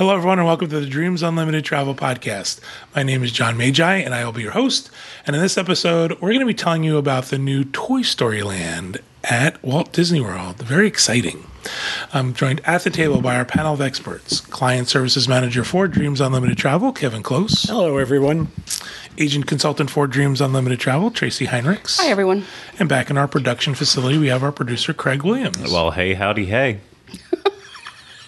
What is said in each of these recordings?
Hello, everyone, and welcome to the Dreams Unlimited Travel Podcast. My name is John Magi, and I will be your host. And in this episode, we're going to be telling you about the new Toy Story Land at Walt Disney World. Very exciting. I'm joined at the table by our panel of experts Client Services Manager for Dreams Unlimited Travel, Kevin Close. Hello, everyone. Agent Consultant for Dreams Unlimited Travel, Tracy Heinrichs. Hi, everyone. And back in our production facility, we have our producer, Craig Williams. Well, hey, howdy, hey.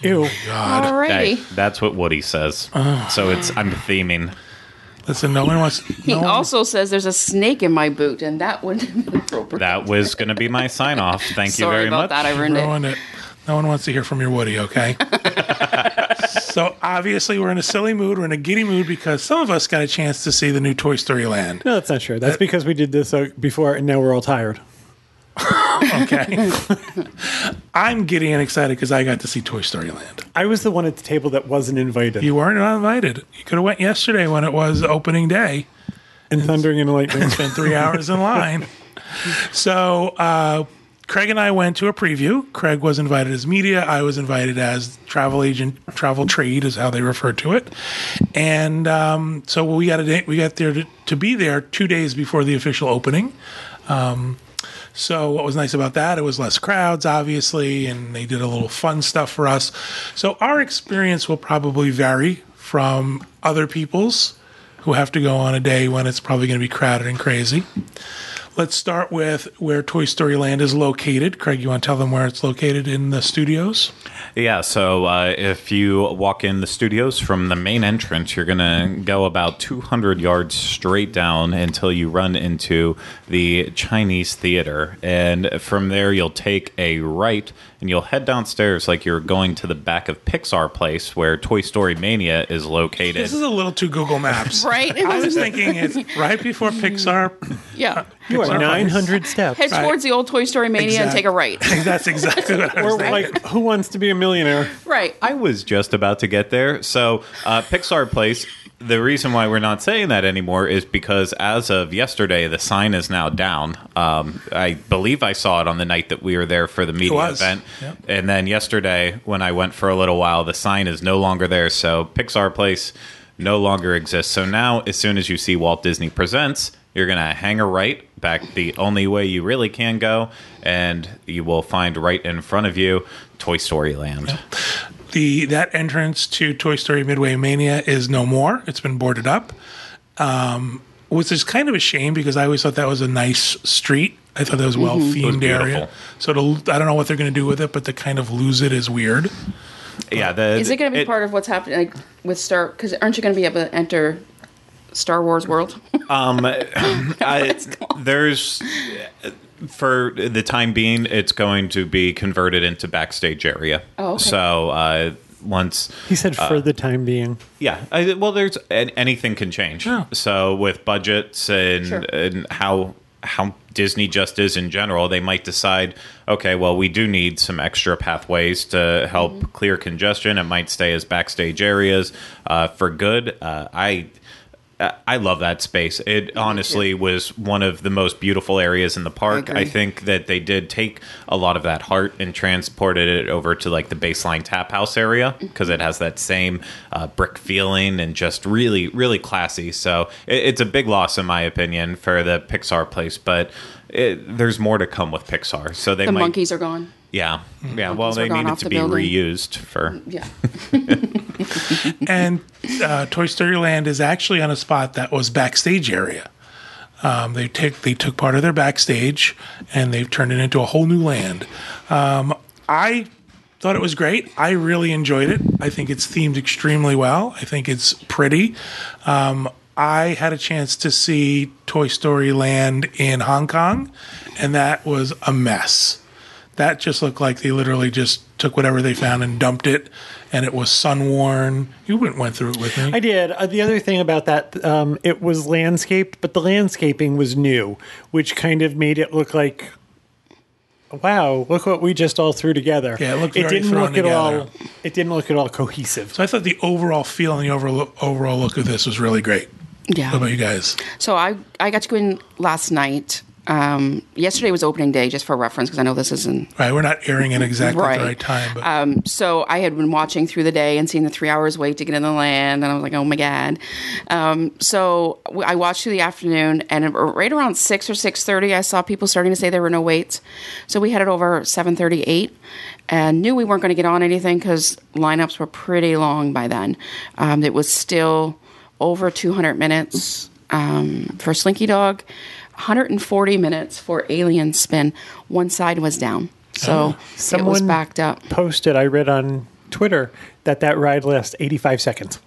Ew. God. Alrighty. Hey, that's what Woody says. so it's I'm theming. Listen, no one wants. He one, also says there's a snake in my boot, and that wouldn't be appropriate. That was going to be my sign off. Thank you Sorry very about much. that. I ruined it. ruined it. No one wants to hear from your Woody, okay? so obviously, we're in a silly mood. We're in a giddy mood because some of us got a chance to see the new Toy Story Land. No, that's not true. That's because we did this uh, before, and now we're all tired. Okay. I'm giddy and excited because I got to see Toy Story Land. I was the one at the table that wasn't invited. You weren't invited. You could have went yesterday when it was opening day. and thundering and lightning. Spent three hours in line. So uh, Craig and I went to a preview. Craig was invited as media. I was invited as travel agent, travel trade is how they refer to it. And um, so we got a day, we got there to, to be there two days before the official opening. Um, so what was nice about that? It was less crowds, obviously, and they did a little fun stuff for us. So our experience will probably vary from other people's who have to go on a day when it's probably going to be crowded and crazy. Let's start with where Toy Story Land is located. Craig, you want to tell them where it's located in the studios? Yeah, so uh, if you walk in the studios from the main entrance, you're going to go about 200 yards straight down until you run into the Chinese theater. And from there, you'll take a right and you'll head downstairs like you're going to the back of Pixar Place where Toy Story Mania is located. This is a little too Google Maps. Right? I was was- thinking it's right before Pixar. Yeah. You are Pixar 900 steps. Head towards the old Toy Story Mania and take a right. That's exactly what I was Or thinking. like, who wants to be a millionaire? Right. I was just about to get there. So, uh, Pixar Place. The reason why we're not saying that anymore is because as of yesterday, the sign is now down. Um, I believe I saw it on the night that we were there for the media event, Yep. and then yesterday when I went for a little while, the sign is no longer there. So, Pixar Place no longer exists. So now, as soon as you see Walt Disney Presents, you're gonna hang a right back the only way you really can go, and you will find right in front of you Toy Story Land. the that entrance to Toy Story Midway Mania is no more. It's been boarded up, um, which is kind of a shame because I always thought that was a nice street. I thought that was a well themed beautiful. area. So to, I don't know what they're going to do with it, but to kind of lose it is weird. Yeah, the, Is it going to be part of what's happening like, with Star? Because aren't you going to be able to enter Star Wars World? I, there's for the time being, it's going to be converted into backstage area. Oh, okay. so uh, once He said, for the time being. yeah, I, well, there's anything can change. Yeah. So with budgets and Sure. and how how Disney just is in general, they might decide, okay, well, we do need some extra pathways to help Mm-hmm. clear congestion. It might stay as backstage areas uh, for good. Uh, I. I love that space. It honestly was one of the most beautiful areas in the park. I, agree. think that they did take a lot of that heart and transported it over to like the baseline tap house area because it has that same uh, brick feeling and just really, really classy. So it, it's a big loss, in my opinion, for the Pixar place. But it, there's more to come with Pixar. So they the might, monkeys are gone. Yeah, yeah. Well, Monkeys were they gone needed to the be building. reused for. Yeah. and uh, Toy Story Land is actually on a spot that was backstage area. Um, they take they took part of their backstage and they've turned it into a whole new land. Um, I thought it was great. I really enjoyed it. I think it's themed extremely well. I think it's pretty. Um, I had a chance to see Toy Story Land in Hong Kong, and that was a mess. That just looked like they literally just took whatever they found and dumped it, and it was sun worn. You went went through it with me. I did. Uh, the other thing about that, um, it was landscaped, but the landscaping was new, which kind of made it look like, wow, look what we just all threw together. Yeah, it looked it very didn't thrown look at all. together. It didn't look at all cohesive. So I thought the overall feel and the overall overall look of this was really great. Yeah. What about you guys? So I I got to go in last night Um, yesterday was opening day, just for reference, because I know this isn't Right, we're not airing it exactly Right. the right time, but um, so I had been watching through the day and seeing the three hours wait to get in the land, and I was like, oh my god. Um, so I watched through the afternoon, and right around six or six thirty, I saw people starting to say there were no waits. So we headed over seven thirty eight, and knew we weren't going to get on anything because lineups were pretty long by then. Um, it was still over two hundred minutes um, for Slinky Dog. 140 minutes for Alien Spin. One side was down, so oh. it was Someone- backed up. Posted, I read on Twitter that that ride lasts 85 seconds.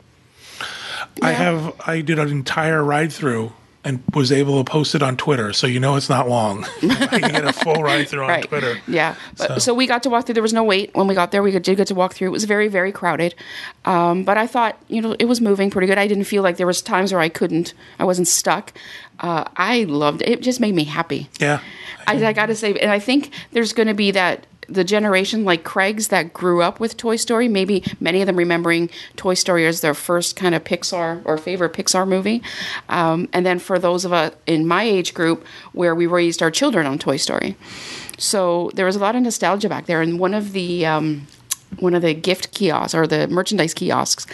I have I did an entire ride through and was able to post it on Twitter, so you know it's not long. I can get a full ride through on right. Twitter. Yeah. But, so. we got to walk through. There was no wait when we got there. We did get to walk through. It was very, very crowded. Um, but I thought, you know, it was moving pretty good. I didn't feel like there was times where I couldn't. I wasn't stuck. Uh, I loved it. It just made me happy. Yeah. I, I got to say, and I think there's going to be that the generation like Craig's that grew up with Toy Story. Maybe many of them remembering Toy Story as their first kind of Pixar or favorite Pixar movie. Um, and then for those of us in my age group where we raised our children on Toy Story, so there was a lot of nostalgia back there. And one of the um, one of the gift kiosks or the merchandise kiosks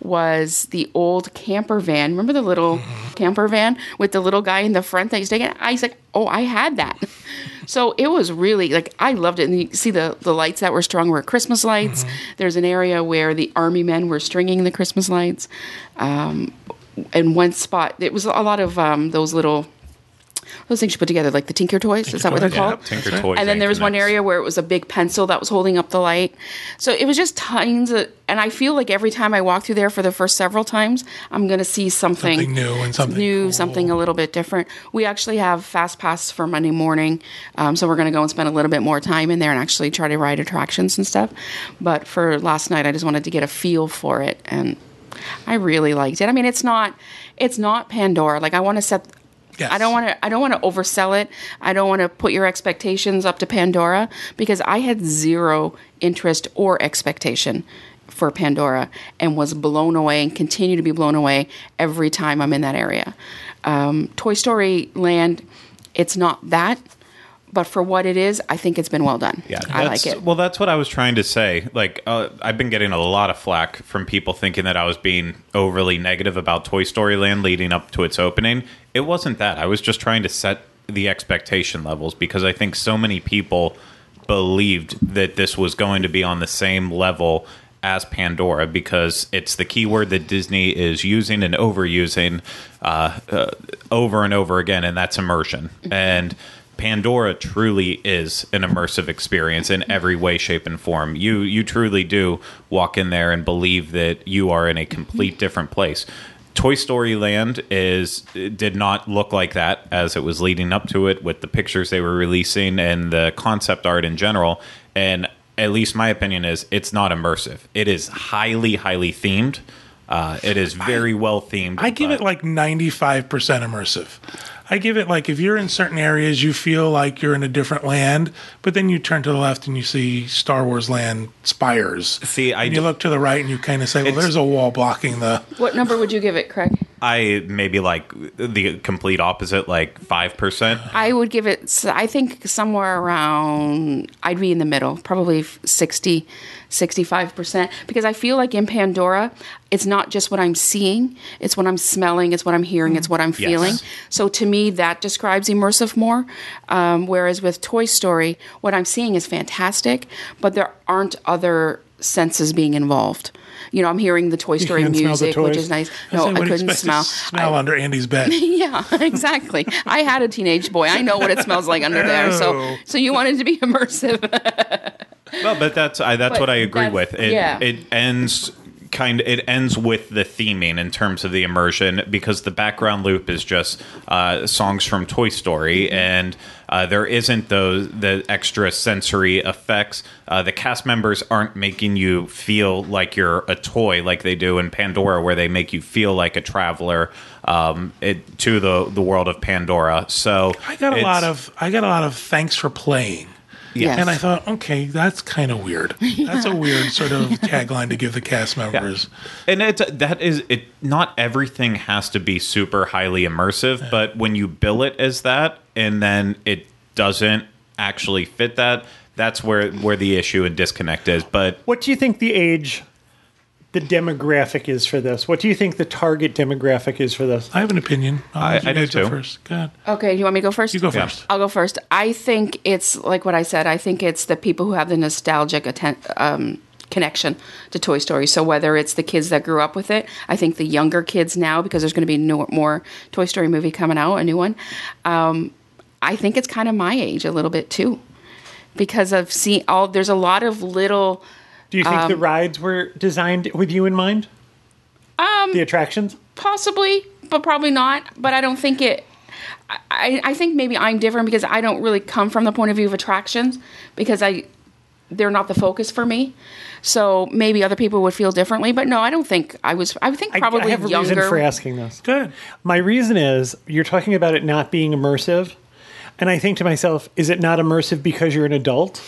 was the old camper van. Remember the little camper van with the little guy in the front that used to get? I was like, oh, I had that. So it was really like I loved it. And you see the the lights that were strung were Christmas lights. There's an area where the army men were stringing the Christmas lights. Um, and one spot, it was a lot of um, those little those things you put together, like the Tinker Toys. Is that what they're Toys, called? Tinker That's Toys. and then there was one area where it was a big pencil that was holding up the light. So it was just tons of, and I feel like every time I walk through there for the first several times, I'm going to see something, Something new and something new, cool. something a little bit different. We actually have fast pass for Monday morning, um, so we're going to go and spend a little bit more time in there and actually try to ride attractions and stuff. But for last night, I just wanted to get a feel for it, and I really liked it. I mean, it's not, it's not Pandora. Like I want to set Yes. I don't want to. I don't want to oversell it. I don't want to put your expectations up to Pandora because I had zero interest or expectation for Pandora and was blown away and continue to be blown away every time I'm in that area. Um, Toy Story Land, it's not that, but for what it is, I think it's been well done. Yeah, I like it. Well, that's what I was trying to say. Like, uh, I've been getting a lot of flack from people thinking that I was being overly negative about Toy Story Land leading up to its opening. It wasn't that. I was just trying to set the expectation levels because I think so many people believed that this was going to be on the same level as Pandora because it's the keyword that Disney is using and overusing uh, uh, over and over again, and that's immersion. And Pandora truly is an immersive experience in every way, shape, and form. You you truly do walk in there and believe that you are in a complete different place. Toy Story Land is did not look like that as it was leading up to it with the pictures they were releasing and the concept art in general. And at least my opinion is it's not immersive. It is highly, highly themed. Uh, it is very well themed. I give it like 95% immersive. I give it like if you're in certain areas, you feel like you're in a different land, but then you turn to the left and you see Star Wars land spires. See, I and you d- look to the right and you kind of say, well, there's a wall blocking the. what number would you give it, Craig? I maybe like the complete opposite, like five percent. I would give it, I think somewhere around, I'd be in the middle, probably 60, 65%. Because I feel like in Pandora, it's not just what I'm seeing, it's what I'm smelling, it's what I'm hearing, it's what I'm feeling. So to me, that describes immersive more. Um, whereas with Toy Story, what I'm seeing is fantastic, but there aren't other senses being involved. You know, I'm hearing the Toy Story can't smell the music, which is nice. No, said, I what do you couldn't smell. Smell I- under Andy's bed. yeah, exactly. I had a teenage boy. I know what it smells like under there. So, so you wanted to be immersive. Well, but that's I, that's But what I agree with. It yeah. it ends kind it ends with the theming in terms of the immersion because the background loop is just uh, songs from Toy Story and uh, there isn't those the extra sensory effects. Uh, the cast members aren't making you feel like you're a toy like they do in Pandora, where they make you feel like a traveler um, it, to the the world of Pandora. So I got a lot of I got a lot of thanks for playing. Yes. And I thought, okay, that's kind of weird. That's a weird sort of tagline to give the cast members. And it's that is it. Not everything has to be super highly immersive, but when you bill it as that, and then it doesn't actually fit that, that's where where the issue and disconnect is. But What do you think the age, the demographic is for this? What do you think the target demographic is for this? I have an opinion. I'll I- I do too. First. Go ahead. Okay, you want me to go first? You go Yeah. first. I'll go first. I think it's like what I said. I think it's the people who have the nostalgic atten- um, connection to Toy Story. So whether it's the kids that grew up with it, I think the younger kids now, because there's going to be no, more Toy Story movie coming out, a new one. Um, I think it's kind of my age a little bit too, because I've seen all. There's a lot of little. Do you think the Um, rides were designed with you in mind? Um, the attractions. Possibly, but probably not. But I don't think it. I, I think maybe I'm different because I don't really come from the point of view of attractions because I they're not the focus for me. So maybe other people would feel differently, but no, I don't think I was. I think I- probably I, have a reason for asking this. Good. My reason is you're talking about it not being immersive, and I think to myself, is it not immersive because you're an adult?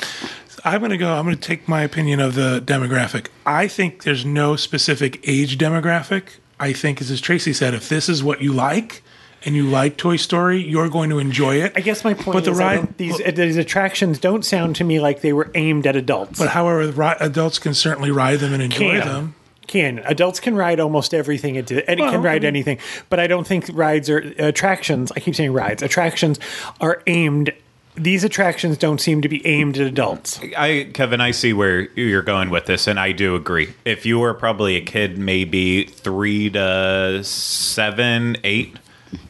I'm going to go. I'm going to take my opinion of the demographic. I think there's no specific age demographic. I think, as Tracy said, if this is what you like and you like Toy Story, you're going to enjoy it. I guess my point But the is ride- these these attractions don't sound to me like they were aimed at adults. But however, ri- adults can certainly ride them and enjoy Can. them. Can adults can ride almost everything? It, it Well, can ride I mean- anything, but I don't think rides or attractions. I keep saying rides. Attractions are aimed. These attractions don't seem to be aimed at adults. I, Kevin, I see where you're going with this, and I do agree. If you were probably a kid, maybe three to seven, eight,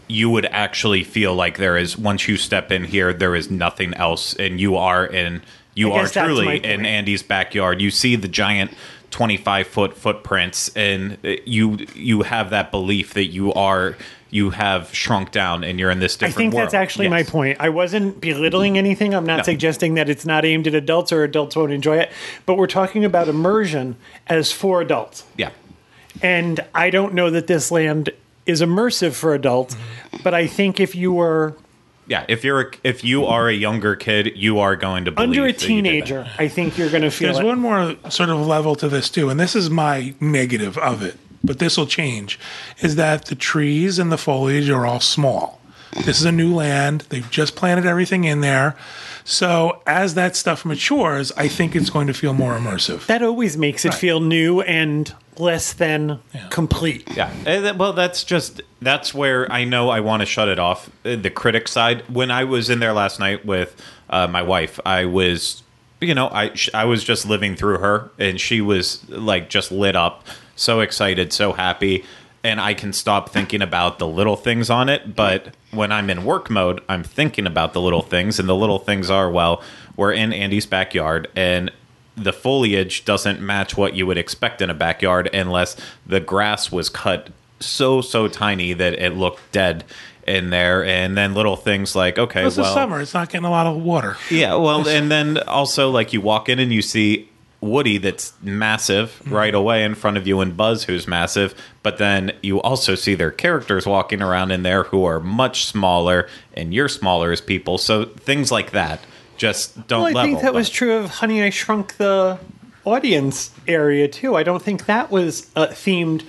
you would actually feel like there is once you step in here, there is nothing else, and you are in. You are guess that's my truly in Andy's backyard. You see the giant. 25 foot footprints and you you have that belief that you are you have shrunk down and you're in this I think world. that's actually my point. I wasn't belittling anything. I'm not No. suggesting that it's not aimed at adults or adults won't enjoy it, but we're talking about immersion as for adults. yeah And I don't know that this land is immersive for adults, but I think if you were Yeah, if you're a, if you are a younger kid, you are going to believe under a that you did that. teenager, I think you're going to feel There's it. one more sort of level to this too, and this is my negative of it, but this will change. Is that the trees and the foliage are all small. This is a new land. They've just planted everything in there. So as that stuff matures, I think it's going to feel more immersive. that always makes it Right. feel new and less than complete. Yeah, eh, well, that's just that's where I know I want to shut it off. eh, The critic side. When I was in there last night with uh, my wife, I was, you know, I I was just living through her, and she was like just lit up, so excited, so happy, and I can stop thinking about the little things on it. But when I'm in work mode, I'm thinking about the little things, and the little things are well, we're in Andy's backyard, and the foliage doesn't match what you would expect in a backyard unless the grass was cut so so tiny that it looked dead in there and then little things like okay It's well the summer. It's not getting a lot of water. yeah well and then also like you walk in and you see Woody that's massive right away in front of you and Buzz who's massive but then you also see their characters walking around in there who are much smaller and you're smaller as people so things like that just don't Well, I level think that but- was true of Honey, I Shrunk the audience area too. I don't think that was uh, themed.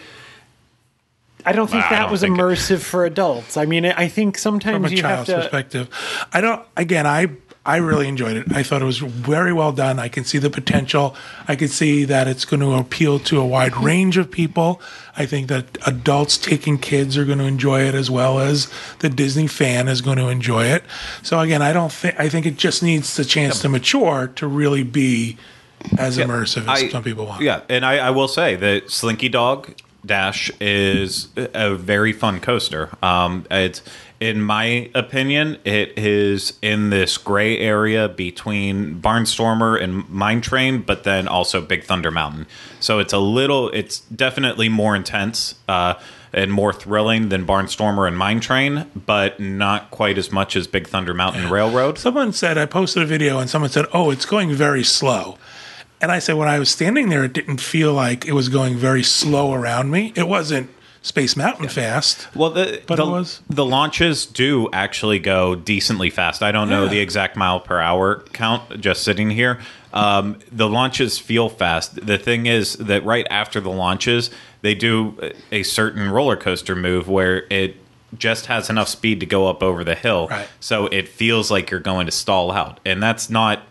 I don't think I that don't was think it- immersive for adults. I mean, I think sometimes from a you have child's to. perspective. I don't. Again, I I really enjoyed it. I thought it was very well done. I can see the potential. I could see that it's going to appeal to a wide range of people. I think that adults taking kids are going to enjoy it as well as the Disney fan is going to enjoy it. So again, I don't think. I think it just needs the chance to mature to really be as immersive as I- some people want. Yeah, and I, I will say that Slinky Dog Dash is a very fun coaster. Um, it's in my opinion, it is in this gray area between Barnstormer and Mine Train, but then also Big Thunder Mountain. So it's a little, it's definitely more intense. Uh, and more thrilling than Barnstormer and Mine Train, but not quite as much as Big Thunder Mountain Railroad. Someone said I posted a video and someone said, "Oh, it's going very slow." And I said when I was standing there it didn't feel like it was going very slow around me. It wasn't Space Mountain fast. Well, the But the, it was- the launches do actually go decently fast. I don't know Yeah. the exact mile per hour count just sitting here. Um, the launches feel fast. The thing is that right after the launches, they do a certain roller coaster move where it just has enough speed to go up over the hill. Right. So it feels like you're going to stall out. And that's not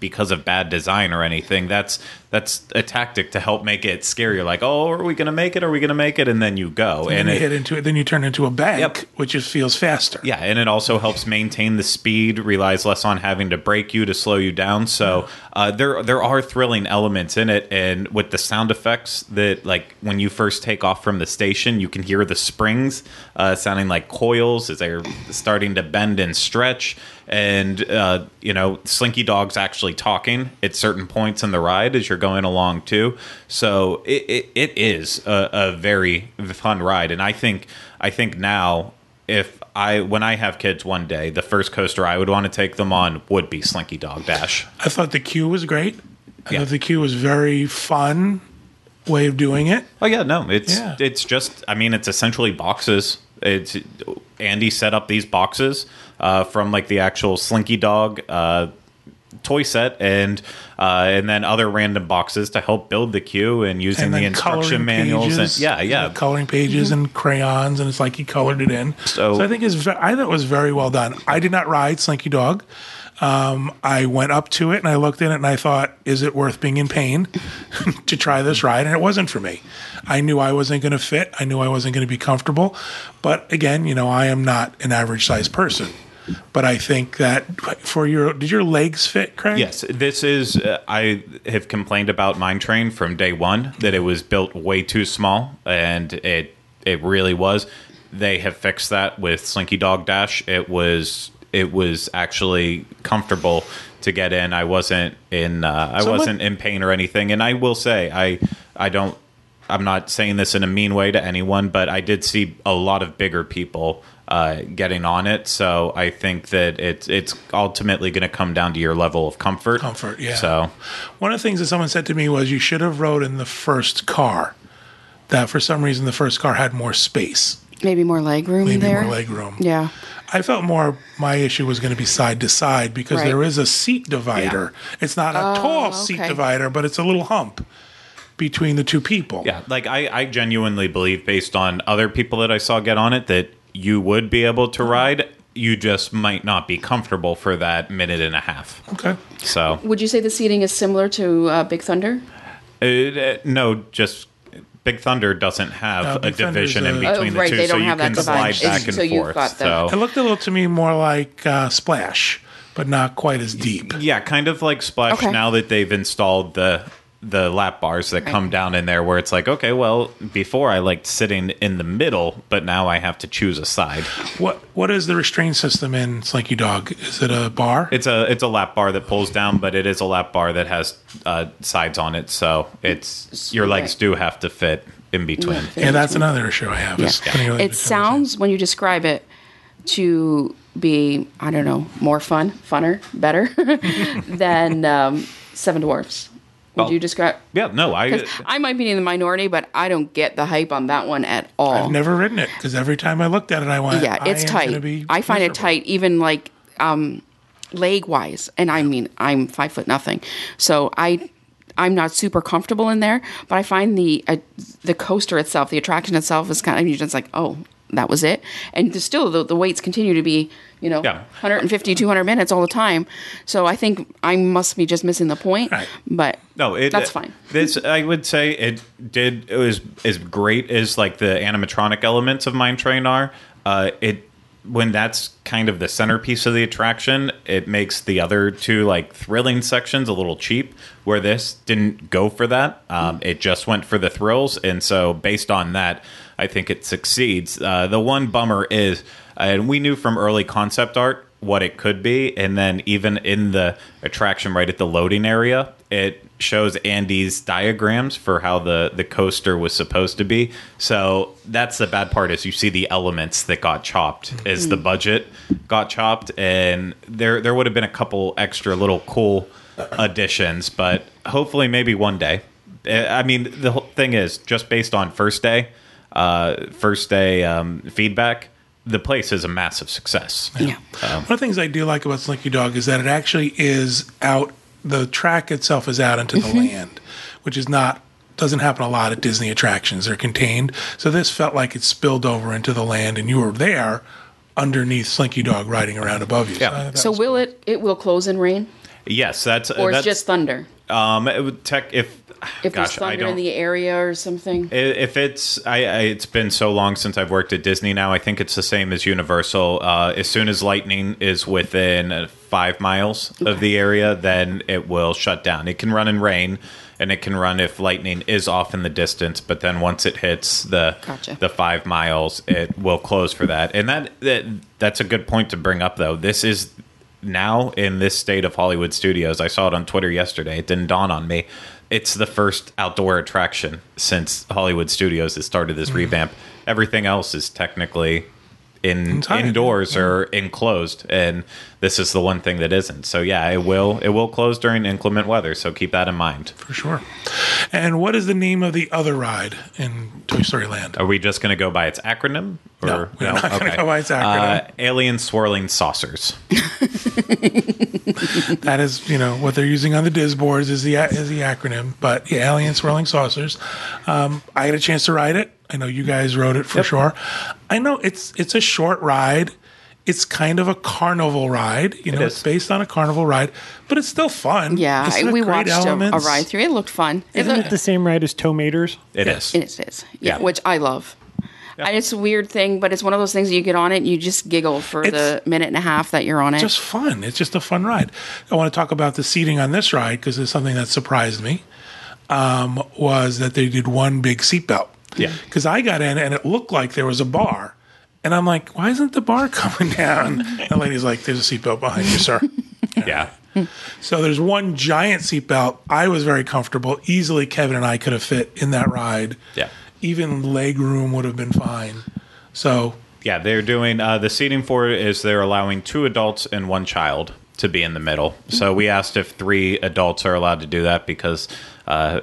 because of bad design or anything. That's that's a tactic to help make it scary. You're like, oh, are we going to make it? Are we going to make it? And then you go. And, And, you it, hit into it, then you turn into a bank, Yep. which just feels faster. yeah, and it also helps maintain the speed, relies less on having to brake you to slow you down. So uh, there there are thrilling elements in it, and with the sound effects that like when you first take off from the station, you can hear the springs uh, sounding like coils as they're starting to bend and stretch. And uh, you know, Slinky Dog's actually talking at certain points in the ride as you're going along too. So it, it, it is a, a very fun ride, and I think I think now if I when I have kids one day, the first coaster I would want to take them on would be Slinky Dog Dash. I thought the queue was great. I Yeah. thought the queue was very fun way of doing it. Oh yeah, no, it's Yeah. it's just I mean it's essentially boxes. It's Andy set up these boxes uh, from like the actual Slinky Dog uh, toy set and uh, and then other random boxes to help build the queue and using And the instruction manuals pages, and yeah yeah coloring pages and crayons, and it's like he colored it in. So- So, I think it's I thought it was very well done. I did not ride Slinky Dog. Um, I went up to it and I looked in it and I thought, is it worth being in pain to try this ride? And it wasn't for me. I knew I wasn't going to fit. I knew I wasn't going to be comfortable. But again, you know, I am not an average sized person. But I think that for your, did your legs fit, Craig? Yes, this is. Uh, I have complained about Mine Train from day one that it was built way too small, and it it really was. They have fixed that with Slinky Dog Dash. It was it was actually comfortable to get in. I wasn't in. Uh, I So let- wasn't in pain or anything. And I will say, I I don't. I'm not saying this in a mean way to anyone, but I did see a lot of bigger people uh, getting on it. So I think that it's it's ultimately going to come down to your level of comfort. Comfort, yeah. So One of the things that someone said to me was you should have rode in the first car. That for some reason the first car had more space, Maybe more leg room maybe there. more leg room. Yeah. I felt more my issue was going to be side to side because Right. there is a seat divider. It's not a tall seat divider, but it's a little hump between the two people. yeah, like I, I genuinely believe, based on other people that I saw get on it, that you would be able to ride. You just might not be comfortable for that minute and a half. Okay. So Would you say the seating is similar to uh, Big Thunder? It, uh, no, just Big Thunder doesn't have No, a Big Thunder's division in a- between Oh, the right, two, they so don't you have that can slide division. back and So you've forth. got the- so It looked a little to me more like uh, Splash, but not quite as deep. yeah, kind of like Splash. Okay. Now that they've installed the the lap bars that come down in there, where it's like, okay, well, before I liked sitting in the middle, but now I have to choose a side. What What is the restraint system in Slinky Dog? Is it a bar? It's a it's a lap bar that pulls down, but it is a lap bar that has uh, sides on it, so it's your legs Right. do have to fit in between. yeah, that's another issue I have. is putting your legs It sounds, when you describe it, to be, I don't know, more fun, funner, better than um, Seven Dwarfs. Would Well, you describe? Yeah, no, I 'cause I might be in the minority, but I don't get the hype on that one at all. I've never ridden it because every time I looked at it, I went, yeah, I it's am tight. be I find it tight, even like um, leg wise. And I mean, I'm five foot nothing, so I. I'm not super comfortable in there, but I find the uh, the coaster itself, the attraction itself, is kind of you're just like, oh, that was it. And still the, the waits continue to be, you know, Yeah. 150, 200 minutes all the time. So I think I must be just missing the point. Right. But No, it, that's fine. This I would say it did it was as great as like the animatronic elements of Mine Train are. Uh, it when that's kind of the centerpiece of the attraction, it makes the other two like thrilling sections a little cheap. Where this didn't go for that, um, it just went for the thrills, and so based on that, I think it succeeds. Uh, the one bummer is, and we knew from early concept art what it could be, and then even in the attraction right at the loading area, it shows Andy's diagrams for how the the coaster was supposed to be. So that's the bad part is you see the elements that got chopped as the budget got chopped, and there there would have been a couple extra little cool additions, but hopefully maybe one day. Uh, I mean, the whole thing is just based on first day. Uh, first day um, feedback, the place is a massive success. Yeah. One of the things I do like about Slinky Dog is that it actually is out. The track itself is out into the land, which is not doesn't happen a lot at Disney attractions. They're contained, so this felt like it spilled over into the land, and you were there underneath Slinky Dog riding around above you. Yeah. I- that So was- will it? It will close in rain, Yes, that's or that's it's just thunder? um it would tech if If gosh there's thunder in the area or something. If it's, I, I, it's been so long since I've worked at Disney now. I think it's the same as Universal. Uh, as soon as lightning is within five miles of the area, then it will shut down. It can run in rain, and it can run if lightning is off in the distance. But then once it hits the Gotcha. the five miles, it will close for that. And that, that that's a good point to bring up, though. This is now in this state of Hollywood studios. I saw it on Twitter yesterday. It didn't dawn on me. It's the first outdoor attraction since Hollywood Studios has started this revamp. Everything else is technically in Inside. indoors or enclosed, and this is the one thing that isn't. So yeah, it will it will close during inclement weather. So keep that in mind. for sure. And what is the name of the other ride in Toy Story Land? Are we just going to go by its acronym? Or, No, we're not gonna go by its acronym. Uh, alien swirling saucers. That is, you know, what they're using on the DIS boards is the is the acronym. But yeah, Alien Swirling Saucers. Um, I had a chance to ride it. I know you guys rode it for sure. I know it's it's a short ride. It's kind of a carnival ride. You know, is. it's based on a carnival ride, but it's still fun. Yeah, It's I- we great watched a, a ride through. It looked fun. Isn't looked, it the same ride as Tow Maters? It Yes. is. It is. Yeah, Yeah. which I love. And it's a weird thing, but it's one of those things you get on it and you just giggle for the minute and a half that you're on it. It's just fun. It's just a fun ride. I want to talk about the seating on this ride because it's something that surprised me. Um, was that they did one big seatbelt? Yeah. Because I got in and it looked like there was a bar, and I'm like, why isn't the bar coming down? And the lady's like, there's a seatbelt behind you, sir. Yeah. So there's one giant seatbelt. I was very comfortable. Easily, Kevin and I could have fit in that ride. Yeah. Even leg room would have been fine. So Yeah, they're doing uh, the seating for it is they're allowing two adults and one child to be in the middle. So we asked if three adults are allowed to do that because uh,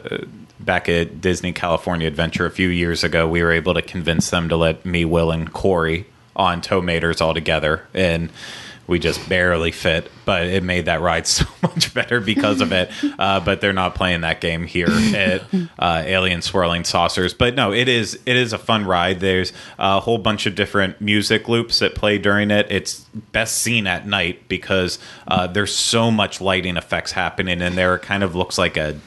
back at Disney California Adventure a few years ago, we were able to convince them to let me, Will, and Corey on tow maters all together, and we just barely fit. But it made that ride so much better because of it. Uh, but they're not playing that game here at uh, Alien Swirling Saucers. But no, it is it is a fun ride. There's a whole bunch of different music loops that play during it. It's best seen at night because uh, there's so much lighting effects happening, and there it kind of looks like a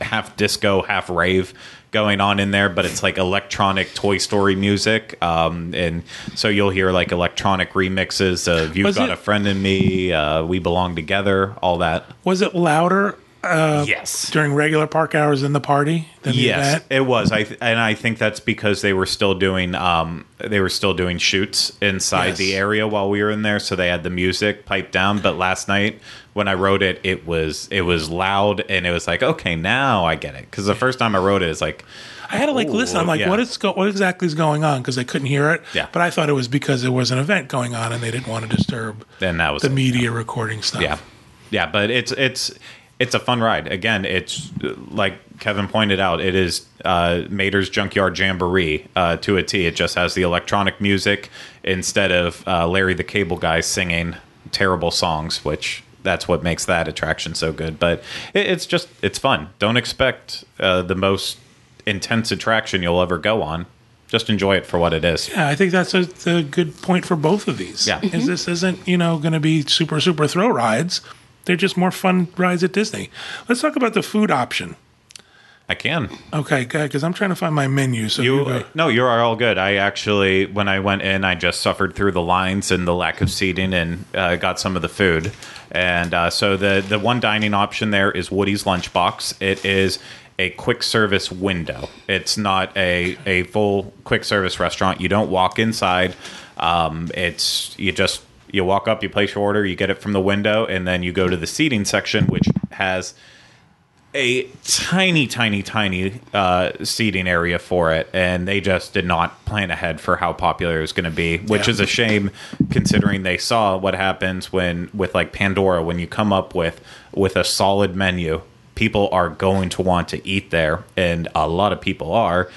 half disco, half rave going on in there, but it's like electronic Toy Story music. Um, and so you'll hear like electronic remixes of You've Was Got it- a Friend in Me, uh, We Belong Together, all that. was it louder yes. during regular park hours in the party than the Yes, it was. I th- and I think that's because they were still doing um they were still doing shoots inside Yes. the area while we were in there, so they had the music piped down. But last night when I wrote it, it was it was loud and it was like okay now I get it because the first time I wrote it, it's like I had to like Ooh, listen. I'm like, yeah. what is go- what exactly is going on? Because I couldn't hear it. Yeah. But I thought it was because there was an event going on and they didn't want to disturb then that was the it. media recording stuff. Yeah, yeah, but it's it's it's a fun ride. Again, it's uh, like Kevin pointed out. It is uh, Mater's Junkyard Jamboree uh, to a T. It just has the electronic music instead of uh, Larry the Cable Guy singing terrible songs, which that's what makes that attraction so good. But it, it's just it's fun. Don't expect uh, the most intense attraction you'll ever go on. Just enjoy it for what it is. Yeah, I think that's a, a good point for both of these. Yeah. Is this isn't, you know, going to be super, super throw rides. They're just more fun rides at Disney. Let's talk about the food option. I can. Okay, good, because I'm trying to find my menu. So you, you no, you are all good. I actually, when I went in, I just suffered through the lines and the lack of seating, and uh, got some of the food. And uh, so the the one dining option there is Woody's Lunchbox. It is a quick service window. It's not a a full quick service restaurant. You don't walk inside. Um, it's you just you walk up, you place your order, you get it from the window, and then you go to the seating section, which has a tiny, tiny, tiny uh, seating area for it, and they just did not plan ahead for how popular it was going to be, which Yeah. is a shame considering they saw what happens when with like Pandora when you come up with with a solid menu, people are going to want to eat there, and a lot of people are.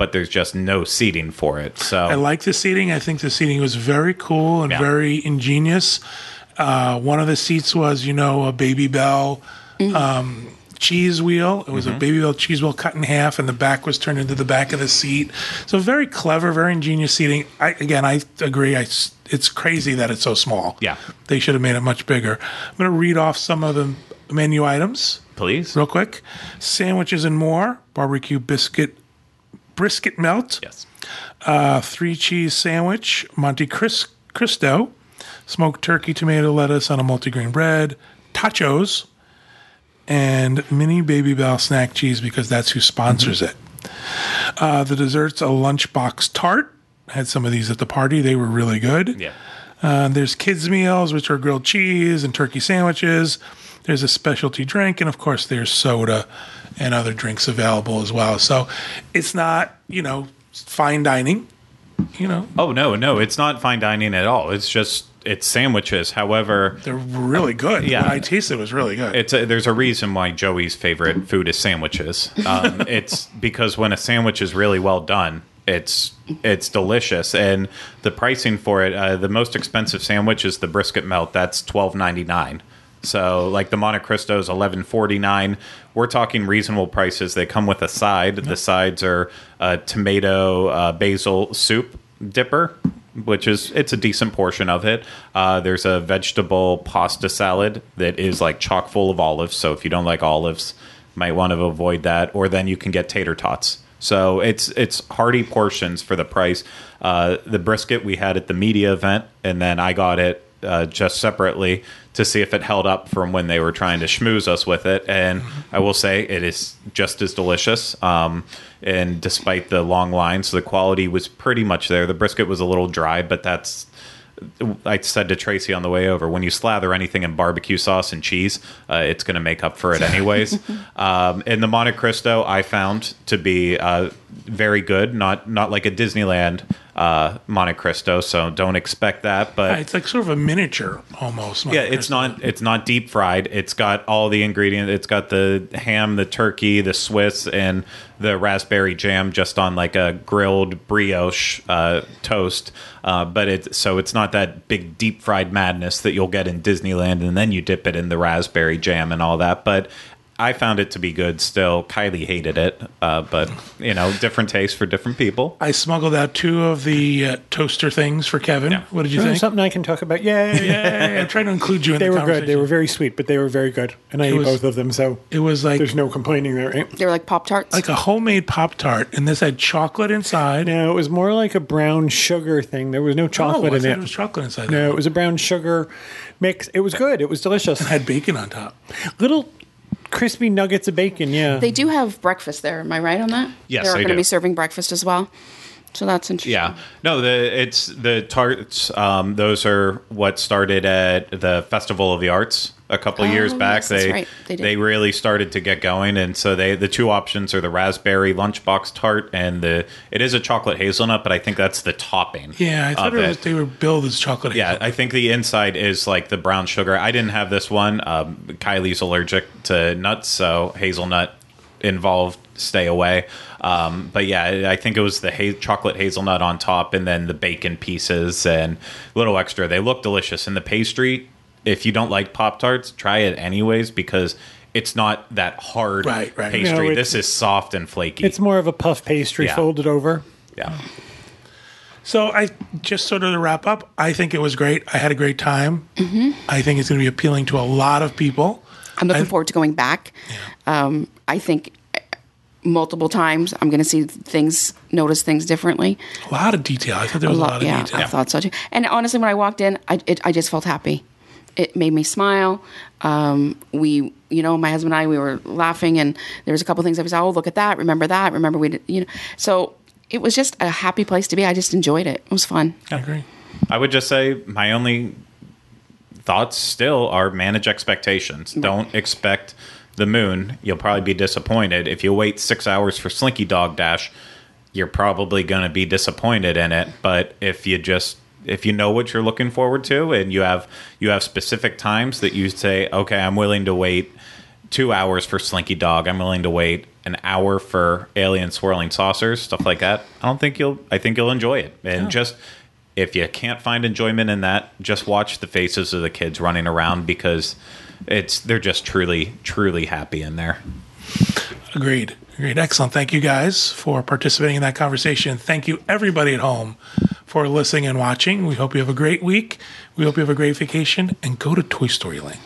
But there's just no seating for it. So I like the seating. I think the seating was very cool and Yeah. very ingenious. Uh, one of the seats was, you know, a Babybel um, cheese wheel. It was Mm-hmm. a Babybel cheese wheel cut in half, and the back was turned into the back of the seat. So very clever, very ingenious seating. I, again, I agree. I s it's crazy that it's so small. Yeah. they should have made it much bigger. I'm going to read off some of the menu items please, real quick: sandwiches and more, barbecue biscuit, brisket melt yes, a three cheese sandwich, Monte Cris- Cristo, smoked turkey, tomato, lettuce on a multigrain bread, totchos, and mini Babybel snack cheese because that's who sponsors it. Uh, the desserts, a lunchbox tart. Had some of these at the party. They were really good. yeah. Uh, there's kids' meals, which are grilled cheese and turkey sandwiches. There's a specialty drink, and of course, there's soda and other drinks available as well. So it's not, you know, fine dining. You know, Oh no, no, it's not fine dining at all. It's just it's sandwiches. However, they're really good. Yeah. What I tasted it was really good. it's a, there's a reason why Joey's favorite food is sandwiches. Um, it's because when a sandwich is really well done, it's it's delicious, and the pricing for it. Uh, the most expensive sandwich is the brisket melt. That's twelve ninety nine. So like the Monte Cristo is eleven forty nine. We're talking reasonable prices. They come with a side. The sides are a tomato uh, basil soup dipper which is it's a decent portion of it. Uh, there's a vegetable pasta salad that is like chock full of olives. So if you don't like olives, might want to avoid that. Or then you can get tater tots. So it's it's hearty portions for the price. Uh, the brisket we had at the media event, and then I got it uh, just separately to see if it held up from when they were trying to schmooze us with it. And I will say it is just as delicious. Um, and despite the long lines, the quality was pretty much there. The brisket was a little dry, but that's. I said to Tracy on the way over, when you slather anything in barbecue sauce and cheese, uh, it's going to make up for it anyways. um, and the Monte Cristo I found to be uh, very good, not not like a Disneyland uh, Monte Cristo, so don't expect that. But it's like sort of a miniature almost. yeah, it's not it's not deep fried. It's got all the ingredients. It's got the ham, the turkey, the Swiss, and the raspberry jam just on like a grilled brioche uh, toast. Uh, but it's so it's not that big deep fried madness that you'll get in Disneyland, and then you dip it in the raspberry jam and all that. But I found it to be good. Still, Kylie hated it, uh, but you know, different taste for different people. I smuggled out two of the uh, toaster things for Kevin. Yeah. What did you Oh, think? Something I can talk about. Yeah, Yeah, I'm trying to include you in they the were good. They were very sweet, but they were very good, and I ate was- both of them. So It was like there's no complaining there. Right? They're like Pop Tarts. like a homemade Pop Tart, and this had chocolate inside. No, it was more like a brown sugar thing. There was no Oh, chocolate I in it. it was chocolate inside. no, it was a brown sugar mix. It was good. It was delicious. It had bacon on top. Little crispy nuggets of bacon. Yeah. they do have breakfast there. Am I right on that? Yes, they're they going to do. be serving breakfast as well. So that's interesting. Yeah, no, the it's the tarts. Um, those are what started at the Festival of the Arts a couple Oh, years back. yes, that's they right. They did. really started to get going, and so they the two options are the raspberry lunchbox tart and the it is a chocolate hazelnut, but I think that's the topping. Yeah, I thought it was, they were billed as chocolate. Yeah, hazelnut. I think the inside is like the brown sugar. I didn't have this one. Um, Kylie's allergic to nuts, so hazelnut involved. Stay away. Um, but yeah, I think it was the ha- chocolate hazelnut on top, and then the bacon pieces and a little extra. They look delicious. And the pastry, if you don't like Pop Tarts, try it anyways because it's not that hard Right, right. pastry. No, this is soft and flaky. it's more of a puff pastry Yeah. folded over. yeah. So I just sort of to wrap up. I think it was great. I had a great time. Mm-hmm. I think it's going to be appealing to a lot of people. I'm looking I- forward to going back. Um, I think uh, multiple times I'm going to see things, notice things differently. A lot of detail. I thought there was a, lot, of yeah, detail. I thought so too. And honestly, when I walked in, I it, I just felt happy. It made me smile. Um, we, you know, my husband and I, we were laughing, and there was a couple things I was, oh, look at that, remember that, remember we, did, you know, so it was just a happy place to be. I just enjoyed it. It was fun. I agree. I would just say my only thoughts still are manage expectations. Mm. Don't expect the moon. You'll probably be disappointed. If you wait six hours for Slinky Dog Dash, you're probably going to be disappointed in it. But if you just if you know what you're looking forward to and you have you have specific times that you say, okay, I'm willing to wait two hours for Slinky Dog. I'm willing to wait an hour for alien swirling saucers, stuff like that, I don't think you'll. I think you'll enjoy it. And just if you can't find enjoyment in that, just watch the faces of the kids running around because it's they're just truly, truly happy in there. Agreed. Agreed. Excellent. Thank you guys for participating in that conversation. Thank you, everybody at home, for listening and watching. We hope you have a great week. We hope you have a great vacation and go to Toy Story Land.